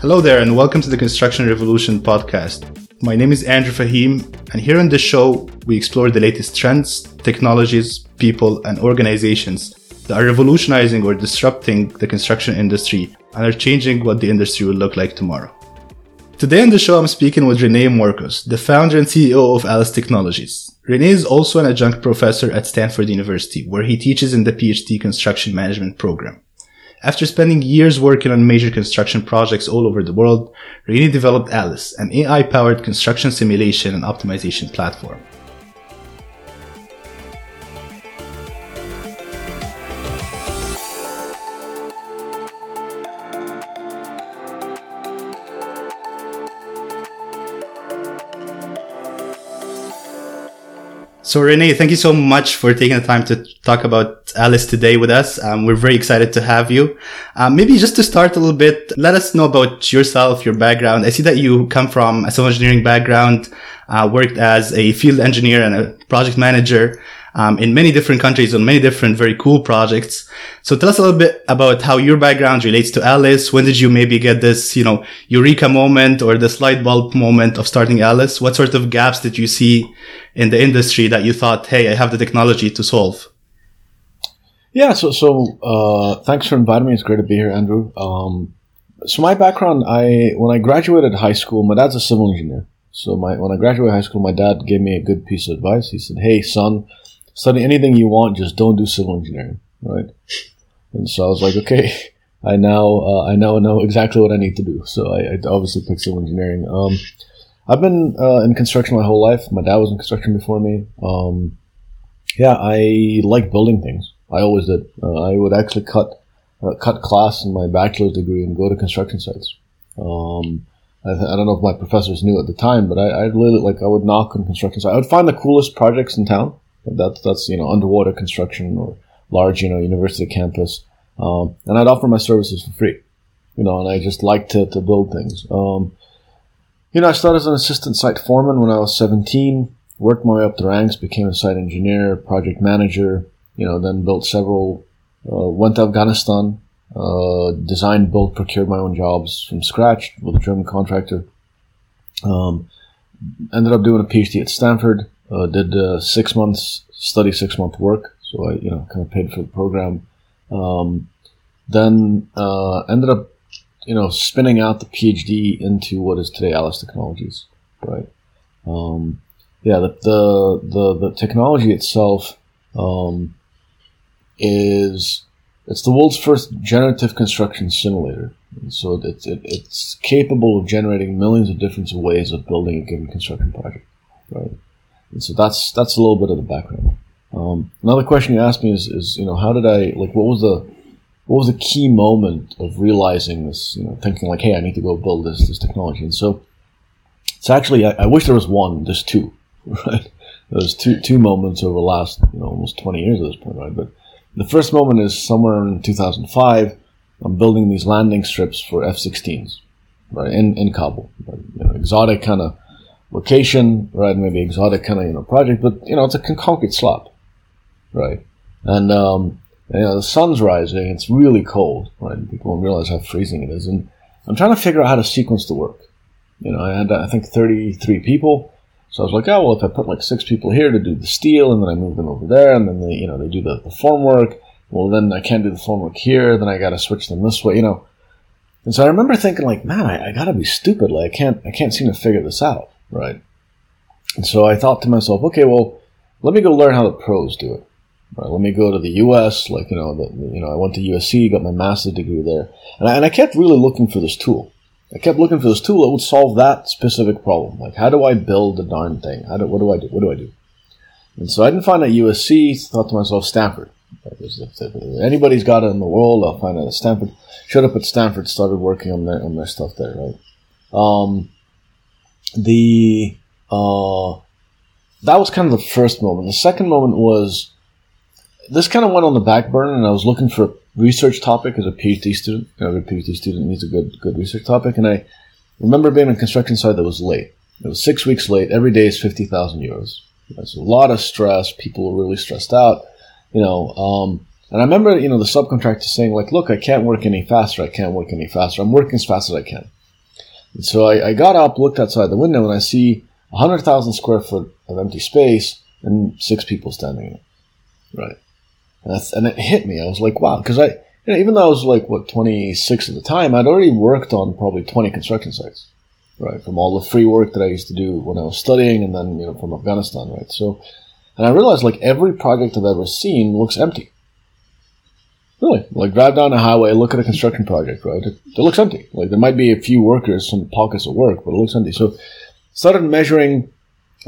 Hello there, and welcome to the Construction Revolution podcast. My name is Andrew Fahim, and here on this show, we explore the latest trends, technologies, people, and organizations that are revolutionizing or disrupting the construction industry and are changing what the industry will look like tomorrow. Today on the show, I'm speaking with Rene Morkos, the founder and CEO of Alice Technologies. Rene is also an adjunct professor at Stanford University, where he teaches in the PhD construction management program. After spending years working on major construction projects all over the world, Rene developed Alice, an AI-powered construction simulation and optimization platform. So René, thank you so much for taking the time to talk about Alice today with us. Um, we're very excited to have you. Um, maybe just to start a little bit, let us know about yourself, your background. I see that you come from a civil engineering background, uh, worked as a field engineer and a project manager um, in many different countries on many different very cool projects. So tell us a little bit about how your background relates to Alice. When did you maybe get this, you know, eureka moment or this light bulb moment of starting Alice? What sort of gaps did you see in the industry that you thought, hey, I have the technology to solve? Yeah, so so uh, thanks for inviting me. It's great to be here, Andrew. Um, so my background, I when I graduated high school, my dad's a civil engineer. So my when I graduated high school, my dad gave me a good piece of advice. He said, "Hey, son, study anything you want, just don't do civil engineering, right? And so I was like, okay, I now uh, I now know exactly what I need to do. So I, I obviously picked civil engineering. Um, I've been uh, in construction my whole life. My dad was in construction before me. Um, yeah, I like building things. I always did. Uh, I would actually cut uh, cut class in my bachelor's degree and go to construction sites. Um, I, th- I, don't know if my professors knew at the time, but I, I really like I would knock on construction sites. I would find the coolest projects in town that's that's you know underwater construction or large you know university campus, um, and I'd offer my services for free, you know, and I just like to to build things. Um, you know, I started as an assistant site foreman when I was 17. Worked my way up the ranks, became a site engineer, project manager. You know, then built several. Uh, went to Afghanistan, uh, designed, built, procured my own jobs from scratch with a German contractor. Um, ended up doing a PhD at Stanford. Uh, did uh, six months study, six month work. So I, you know, kind of paid for the program. Um, then uh, ended up, you know, spinning out the PhD into what is today Alice Technologies, right? Um, yeah, the, the, the the technology itself um, is it's the world's first generative construction simulator. And so it, it's capable of generating millions of different ways of building a given construction project, right? And so that's that's a little bit of the background. Um, another question you asked me is, is you know how did I like what was the what was the key moment of realizing this you know thinking like hey I need to go build this this technology and so it's actually I, I wish there was one there's two right there's two two moments over the last you know almost 20 years at this point right but the first moment is somewhere in 2005 I'm building these landing strips for F-16s right in in Kabul right? you know, exotic kind of location, right? Maybe exotic kind of you know project, but you know it's a concrete slab, right? And um, you know the sun's rising, it's really cold, right? People don't realize how freezing it is, and I'm trying to figure out how to sequence the work. You know, I had I think 33 people, so I was like, oh well, if I put like six people here to do the steel, and then I move them over there, and then they you know they do the, the form work. Well, then I can't do the form work here. Then I got to switch them this way. You know. And so I remember thinking, like, man, I, I gotta be stupid. Like, I can't, I can't seem to figure this out right? And so I thought to myself, okay, well, let me go learn how the pros do it. Right, let me go to the U.S. Like you know, the, you know, I went to USC, got my master's degree there, and I, and I kept really looking for this tool. I kept looking for this tool that would solve that specific problem. Like, how do I build the darn thing? How do, what do I do? What do I do? And so I didn't find at USC. Thought to myself, Stanford. If anybody's got it in the world, I'll find it at Stanford. Showed up at Stanford, started working on their on their stuff there. Right. Um, the uh, that was kind of the first moment. The second moment was this kind of went on the back burner, and I was looking for a research topic as a PhD student. Every PhD student needs a good good research topic, and I remember being on a construction site that was late. It was six weeks late. Every day is fifty thousand euros. There's a lot of stress. People were really stressed out, you know. Um, and I remember, you know, the subcontractor saying, like, look, I can't work any faster. I can't work any faster. I'm working as fast as I can. And so I, I got up, looked outside the window, and I see 100,000 square foot of empty space and six people standing in it. Right. And, that's, and it hit me. I was like, wow. Because I, you know, even though I was like, what, 26 at the time, I'd already worked on probably 20 construction sites. Right. From all the free work that I used to do when I was studying and then, you know, from Afghanistan. Right. So, and I realized like every project I've ever seen looks empty. Really, like drive down a highway, look at a construction project, right? It, it, looks empty. Like there might be a few workers, some pockets of work, but it looks empty. So started measuring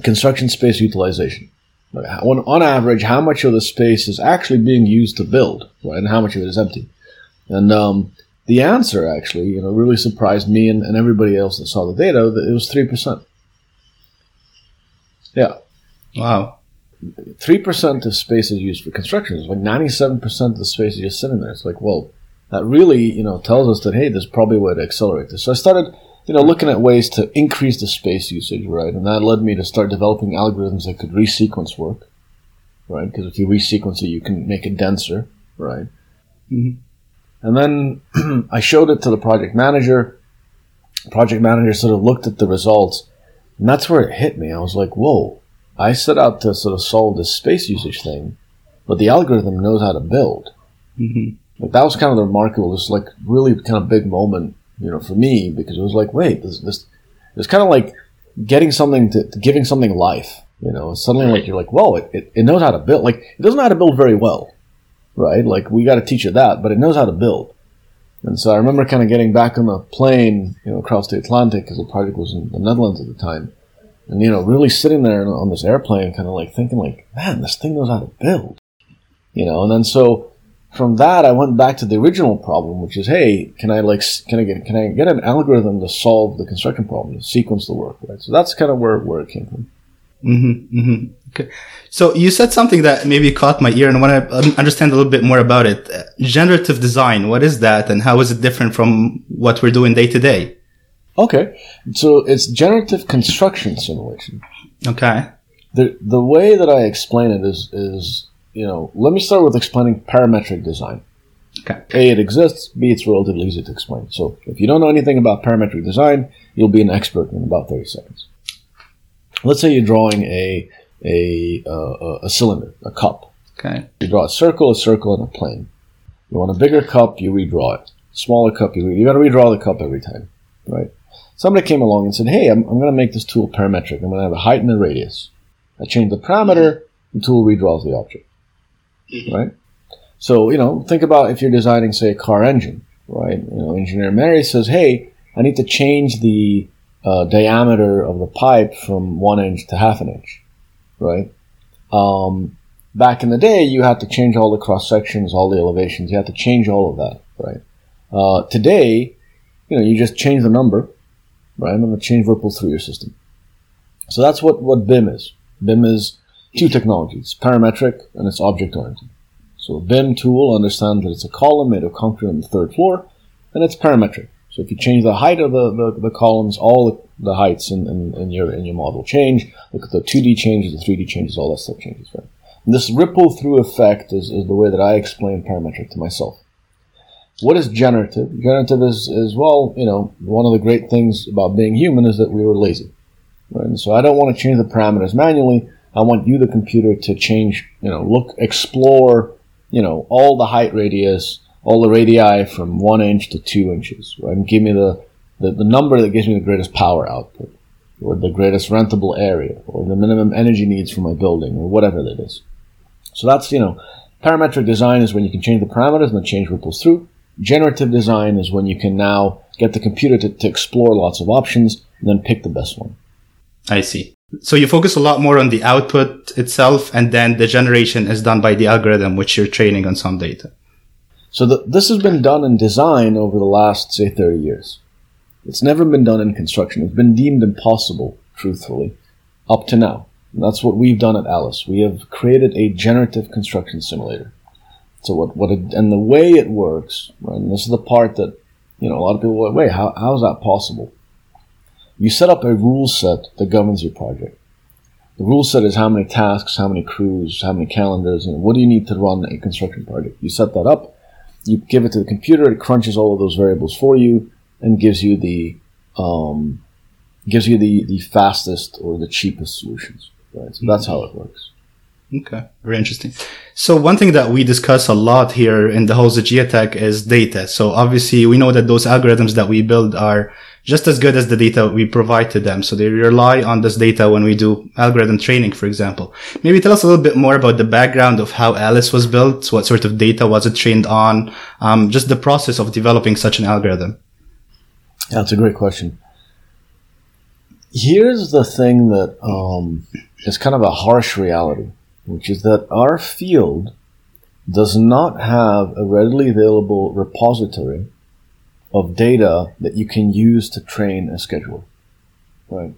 construction space utilization. Like on, on average, how much of the space is actually being used to build, right? And how much of it is empty. And um, the answer actually, you know, really surprised me and, and everybody else that saw the data that it was 3%. Yeah. Wow three percent of space is used for construction. It's like ninety-seven percent of the space is just sitting there. It's like, well, that really, you know, tells us that hey, there's probably a way to accelerate this. So I started, you know, looking at ways to increase the space usage, right? And that led me to start developing algorithms that could resequence work, right? Because if you resequence it, you can make it denser, right? Mm-hmm. And then I showed it to the project manager. Project manager sort of looked at the results, and that's where it hit me. I was like, whoa I set out to sort of solve this space usage thing, but the algorithm knows how to build. Mm-hmm. Like that was kind of the remarkable, this like really kind of big moment, you know, for me because it was like, wait, this, this it's kind of like getting something to, to, giving something life. You know, suddenly like you're like, whoa, it, it, it knows how to build. Like it doesn't know how to build very well, right? Like we got to teach it that, but it knows how to build. And so I remember kind of getting back on the plane, you know, across the Atlantic because the project was in the Netherlands at the time and you know, really sitting there on this airplane, kind of like thinking, like, man, this thing knows how to build. You know, and then so from that, I went back to the original problem, which is, hey, can I like, can I get, can I get an algorithm to solve the construction problem, to sequence the work, right? So that's kind of where where it came from. Mm-hmm, mm-hmm. Okay. So you said something that maybe caught my ear and I want to understand a little bit more about it. Uh, generative design, what is that and how is it different from what we're doing day to day? Okay, so it's generative construction simulation. Okay. The the way that I explain it is is you know let me start with explaining parametric design. Okay. A, it exists. B, it's relatively easy to explain. So if you don't know anything about parametric design, you'll be an expert in about thirty seconds. Let's say you're drawing a a uh, a cylinder, a cup. Okay. You draw a circle, a circle, and a plane. You want a bigger cup, you redraw it. Smaller cup, you re- you got to redraw the cup every time, right? Somebody came along and said, hey, I'm, I'm going to make this tool parametric. I'm going to have a height and a radius. I change the parameter, the tool redraws the object. Mm-hmm. Right? So, you know, think about if you're designing, say, a car engine, right? You know, engineer Mary says, hey, I need to change the uh, diameter of the pipe from one inch to half an inch, right? Um, back in the day, you had to change all the cross sections, all the elevations. You had to change all of that, right? Uh, today, you know, you just change the number, right? I'm going to change ripple through your system. So that's what, what BIM is. BIM is two technologies, parametric and it's object oriented. So a BIM tool understands that it's a column made of concrete on the third floor, and it's parametric. So if you change the height of the, the, the columns, all the heights in, in, in, your in your model change. Look at the 2D changes, the 3D changes, all that stuff changes, right? And this ripple through effect is, is the way that I explain parametric to myself. What is generative? Generative is, is, well, you know, one of the great things about being human is that we were lazy. Right? And so I don't want to change the parameters manually. I want you, the computer, to change, you know, look, explore, you know, all the height radius, all the radii from one inch to two inches, right? And give me the, the, the number that gives me the greatest power output, or the greatest rentable area, or the minimum energy needs for my building, or whatever that is. So that's, you know, parametric design is when you can change the parameters and then change ripples through. Generative design is when you can now get the computer to, to explore lots of options and then pick the best one. I see. So you focus a lot more on the output itself, and then the generation is done by the algorithm, which you're training on some data. So the, this has been done in design over the last, say, 30 years. It's never been done in construction. It's been deemed impossible, truthfully, up to now. And that's what we've done at Alice. We have created a generative construction simulator. So what what it, and the way it works, right, and this is the part that you know a lot of people like, wait, how how is that possible? You set up a rule set that governs your project. The rule set is how many tasks, how many crews, how many calendars, and what do you need to run a construction project. You set that up, you give it to the computer, it crunches all of those variables for you, and gives you the um, gives you the, the fastest or the cheapest solutions. Right. So that's how it works. Okay, very interesting. So one thing that we discuss a lot here in the halls of Giatec is data. So obviously we know that those algorithms that we build are just as good as the data we provide to them. So they rely on this data when we do algorithm training, for example. Maybe tell us a little bit more about the background of how Alice was built. What sort of data was it trained on? Um, just the process of developing such an algorithm. That's a great question. Here's the thing that um, is kind of a harsh reality which is that our field does not have a readily available repository of data that you can use to train a scheduler. Right.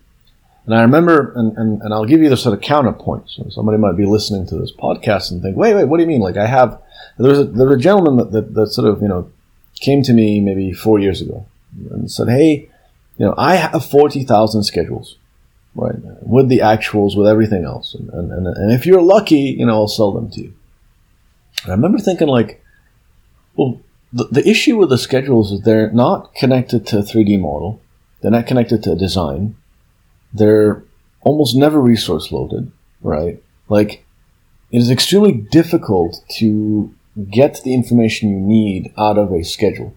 And I remember, and, and, and I'll give you the sort of counterpoint. So somebody might be listening to this podcast and think, wait, wait, what do you mean? Like I have, there was a, there was a gentleman that, that, that sort of, you know, came to me maybe four years ago and said, hey, you know, I have 40,000 schedules right? With the actuals, with everything else. And, and, and, if you're lucky, you know, I'll sell them to you. And I remember thinking like, well, the, the issue with the schedules is they're not connected to a 3D model. They're not connected to a design. They're almost never resource loaded, right? Like, it is extremely difficult to get the information you need out of a schedule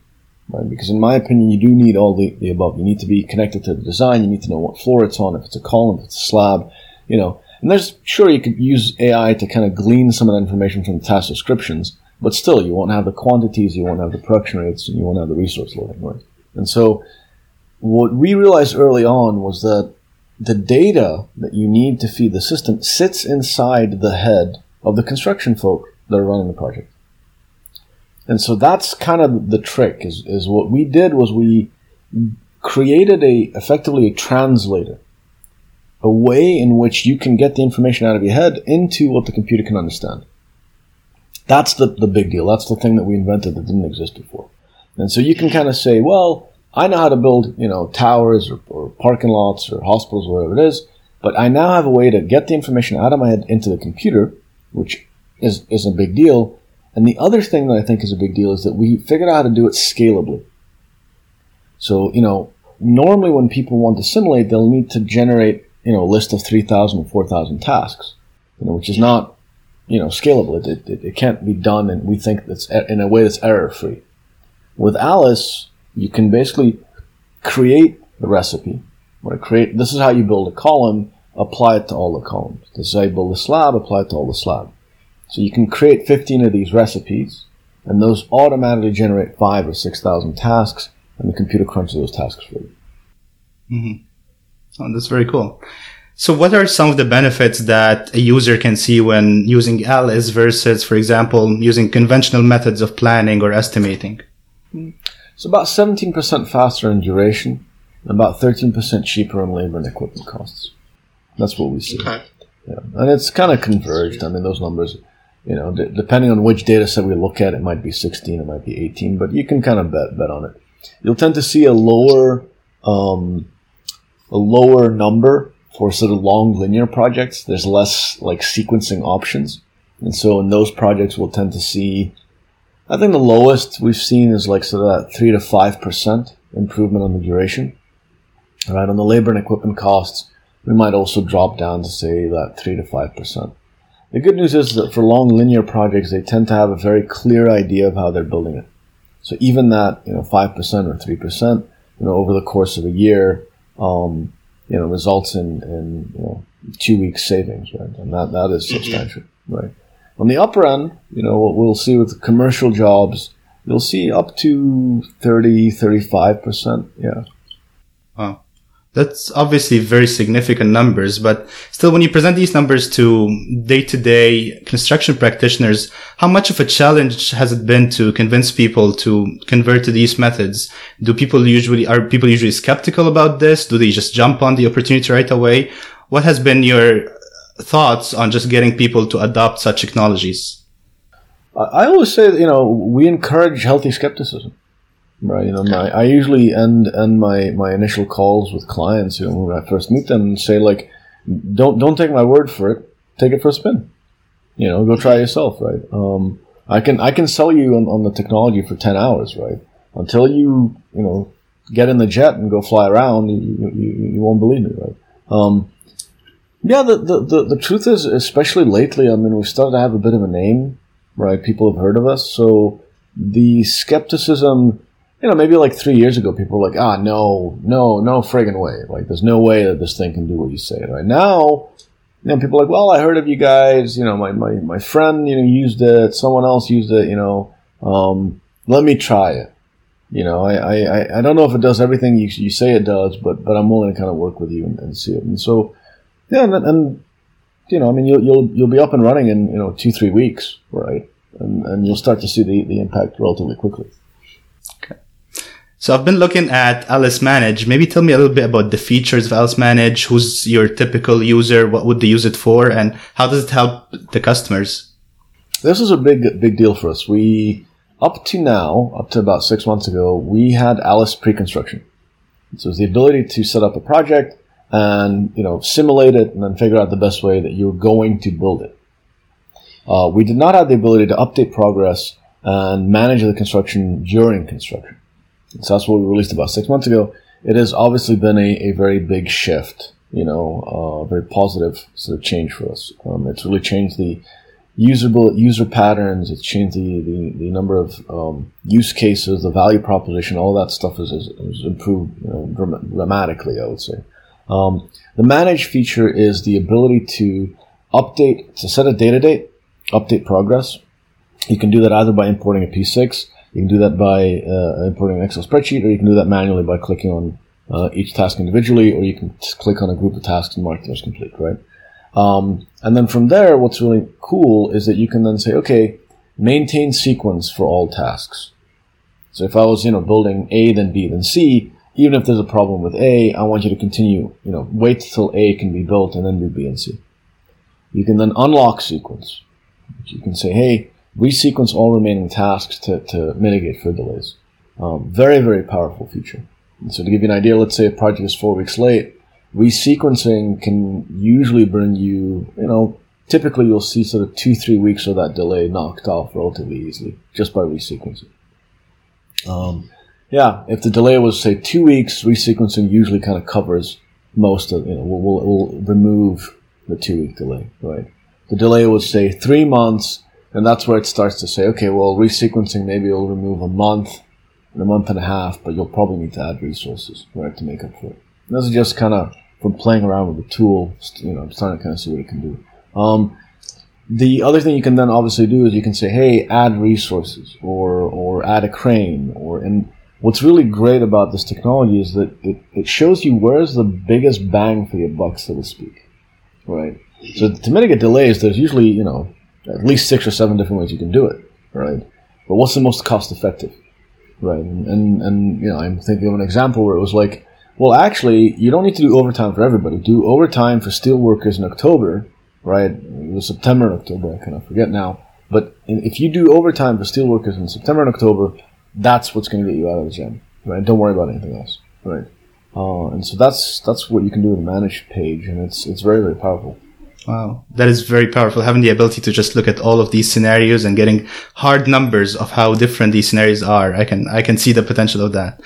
right? Because in my opinion, you do need all the, the above. You need to be connected to the design. You need to know what floor it's on, if it's a column, if it's a slab, you know. And there's sure you could use AI to kind of glean some of that information from the task descriptions, but still you won't have the quantities, you won't have the production rates, and you won't have the resource loading, right? And so what we realized early on was that the data that you need to feed the system sits inside the head of the construction folk that are running the project. And so that's kind of the trick is, is what we did was we created a effectively a translator, a way in which you can get the information out of your head into what the computer can understand. That's the, the big deal. That's the thing that we invented that didn't exist before. And so you can kind of say, well, I know how to build, you know, towers or, or parking lots or hospitals, whatever it is, but I now have a way to get the information out of my head into the computer, which is, is a big deal and the other thing that I think is a big deal is that we figured out how to do it scalably. So, you know, normally when people want to simulate, they'll need to generate, you know, a list of 3,000 or 4,000 tasks, you know, which is not, you know, scalable. It, it, it can't be done and we think that's in a way that's error free. With Alice, you can basically create the recipe, or create, this is how you build a column, apply it to all the columns. This is how you build a slab, apply it to all the slab. So you can create 15 of these recipes, and those automatically generate five or 6,000 tasks, and the computer crunches those tasks for you. Mm-hmm. Oh, that's very cool. So what are some of the benefits that a user can see when using Alice versus, for example, using conventional methods of planning or estimating? It's about 17% faster in duration, and about 13% cheaper in labor and equipment costs. That's what we see. Okay. Yeah. And it's kind of converged. I mean, those numbers you know, d- depending on which data set we look at, it might be 16, it might be 18, but you can kind of bet, bet on it. You'll tend to see a lower, um, a lower number for sort of long linear projects. There's less like sequencing options. And so in those projects, we'll tend to see, I think the lowest we've seen is like sort of that three to 5% improvement on the duration. All right. On the labor and equipment costs, we might also drop down to say that three to 5%. The good news is that for long linear projects, they tend to have a very clear idea of how they're building it. So even that, you know, 5% or 3%, you know, over the course of a year, um, you know, results in, in, you know, two weeks savings, right? And that, that is mm-hmm. substantial, right? On the upper end, you know, what we'll see with commercial jobs, you'll see up to 30, 35%. Yeah. Wow. That's obviously very significant numbers, but still when you present these numbers to day-to-day construction practitioners, how much of a challenge has it been to convince people to convert to these methods? Do people usually, are people usually skeptical about this? Do they just jump on the opportunity right away? What has been your thoughts on just getting people to adopt such technologies? I always say, you know, we encourage healthy skepticism. Right. You know, my, I usually end end my, my initial calls with clients, you know, when I first meet them and say like, don't don't take my word for it. Take it for a spin. You know, go try it yourself, right? Um, I can I can sell you on, on the technology for ten hours, right? Until you you know get in the jet and go fly around, you, you, you won't believe me, right? Um, yeah, the, the, the, the, truth is, especially lately, I mean, we've started to have a bit of a name, right? People have heard of us. So the skepticism, you know, maybe like three years ago, people were like, ah, no, no, no friggin' way. Like, there's no way that this thing can do what you say, right? Now, you know, people are like, well, I heard of you guys, you know, my, my, my friend, you know, used it, someone else used it, you know, um, let me try it. You know, I, I, I don't know if it does everything you, you say it does, but, but I'm willing to kind of work with you and, and see it. And so, yeah, and, and you know, I mean, you'll, you'll, you'll be up and running in, you know, two, three weeks, right? And, and you'll start to see the, the impact relatively quickly. So I've been looking at Alice Manage. Maybe tell me a little bit about the features of Alice Manage. Who's your typical user? What would they use it for? And how does it help the customers? This is a big, big deal for us. We, up to now, up to about six months ago, we had Alice pre-construction. So it's the ability to set up a project and you know simulate it and then figure out the best way that you're going to build it. Uh, we did not have the ability to update progress and manage the construction during construction. So that's what we released about six months ago. It has obviously been a, a very big shift, you know, a uh, very positive sort of change for us. Um, it's really changed the usable user patterns. It's changed the, the, the number of um, use cases, the value proposition, all that stuff has improved you know, dramatically, I would say. Um, the manage feature is the ability to update, to set a data date, update progress. You can do that either by importing a P6, you can do that by uh, importing an Excel spreadsheet, or you can do that manually by clicking on uh, each task individually, or you can click on a group of tasks and mark them as complete, right? Um, and then from there, what's really cool is that you can then say, okay, maintain sequence for all tasks. So if I was, you know, building A, then B, then C, even if there's a problem with A, I want you to continue, you know, wait till A can be built and then do B and C. You can then unlock sequence. You can say, hey, resequence all remaining tasks to, to mitigate for delays. Um, very, very powerful feature. And so to give you an idea, let's say a project is four weeks late, resequencing can usually bring you, you know, typically you'll see sort of two, three weeks of that delay knocked off relatively easily just by resequencing. Um, yeah, if the delay was say two weeks, resequencing usually kind of covers most of you know will will will remove the two week delay, right? The delay was say three months, and that's where it starts to say, okay, well, resequencing maybe will remove a month and a month and a half, but you'll probably need to add resources right to make up for it. And this is just kind of from playing around with the tool, you know, I'm starting to kind of see what it can do. Um, the other thing you can then obviously do is you can say, hey, add resources or or add a crane or and what's really great about this technology is that it, it shows you where's the biggest bang for your buck, so to speak. Right? So to mitigate delays, there's usually, you know, at least six or seven different ways you can do it. Right? But what's the most cost effective? Right? And, and, and, you know, I'm thinking of an example where it was like, well, actually, you don't need to do overtime for everybody. Do overtime for steel workers in October, right? It was September and October, I kind of forget now. But if you do overtime for steel workers in September and October, that's what's going to get you out of the gym, right? Don't worry about anything else, right? Uh, and so that's that's what you can do with a manage page, and it's it's very very powerful. Wow, that is very powerful. Having the ability to just look at all of these scenarios and getting hard numbers of how different these scenarios are, I can I can see the potential of that.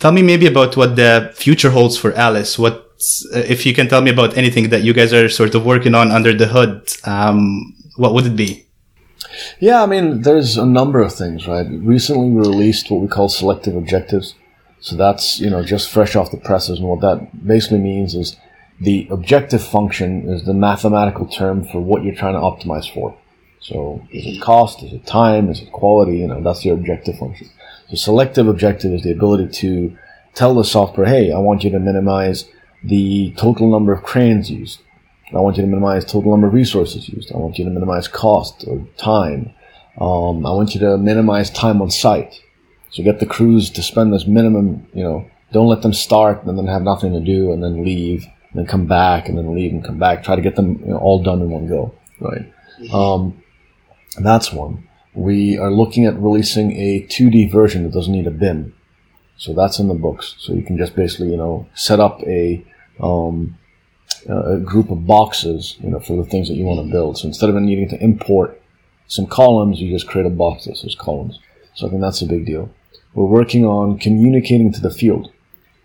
Tell me maybe about what the future holds for Alice. What if you can tell me about anything that you guys are sort of working on under the hood? Um, what would it be? Yeah, I mean, there's a number of things, right? Recently, we released what we call selective objectives. So that's, you know, just fresh off the presses. And what that basically means is the objective function is the mathematical term for what you're trying to optimize for. So is it cost? Is it time? Is it quality? You know, that's your objective function. So selective objective is the ability to tell the software, hey, I want you to minimize the total number of cranes used. I want you to minimize total number of resources used. I want you to minimize cost or time. Um, I want you to minimize time on site. So get the crews to spend this minimum, you know, don't let them start and then have nothing to do and then leave then come back and then leave and come back. Try to get them you know, all done in one go, right? Um, that's one. We are looking at releasing a 2D version that doesn't need a BIM. So that's in the books. So you can just basically, you know, set up a, um, a group of boxes, you know, for the things that you want to build. So instead of needing to import some columns, you just create a box that says columns. So I think that's a big deal. We're working on communicating to the field.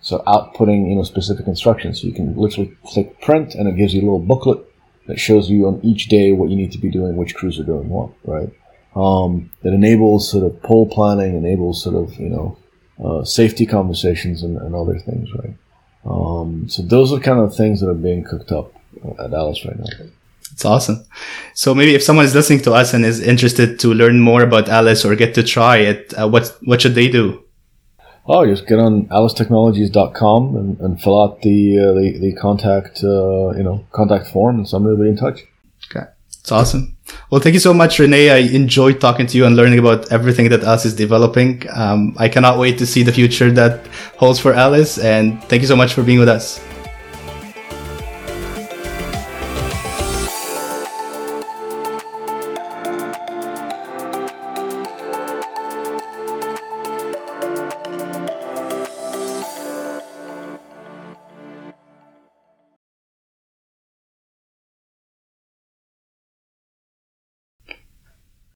So outputting, you know, specific instructions. So you can literally click print and it gives you a little booklet that shows you on each day what you need to be doing, which crews are doing what, right? Um, that enables sort of pull planning, enables sort of, you know, uh, safety conversations and, and, other things, right? Um, so those are kind of things that are being cooked up at Alice right now. It's awesome. So maybe if someone is listening to us and is interested to learn more about Alice or get to try it, uh, what what should they do? Oh, just get on alicetechnologies.com and, and fill out the, uh, the, the contact, uh, you know, contact form and somebody will be in touch. Okay. It's awesome. Well, thank you so much, René. I enjoyed talking to you and learning about everything that Alice is developing. Um, I cannot wait to see the future that holds for Alice. And thank you so much for being with us.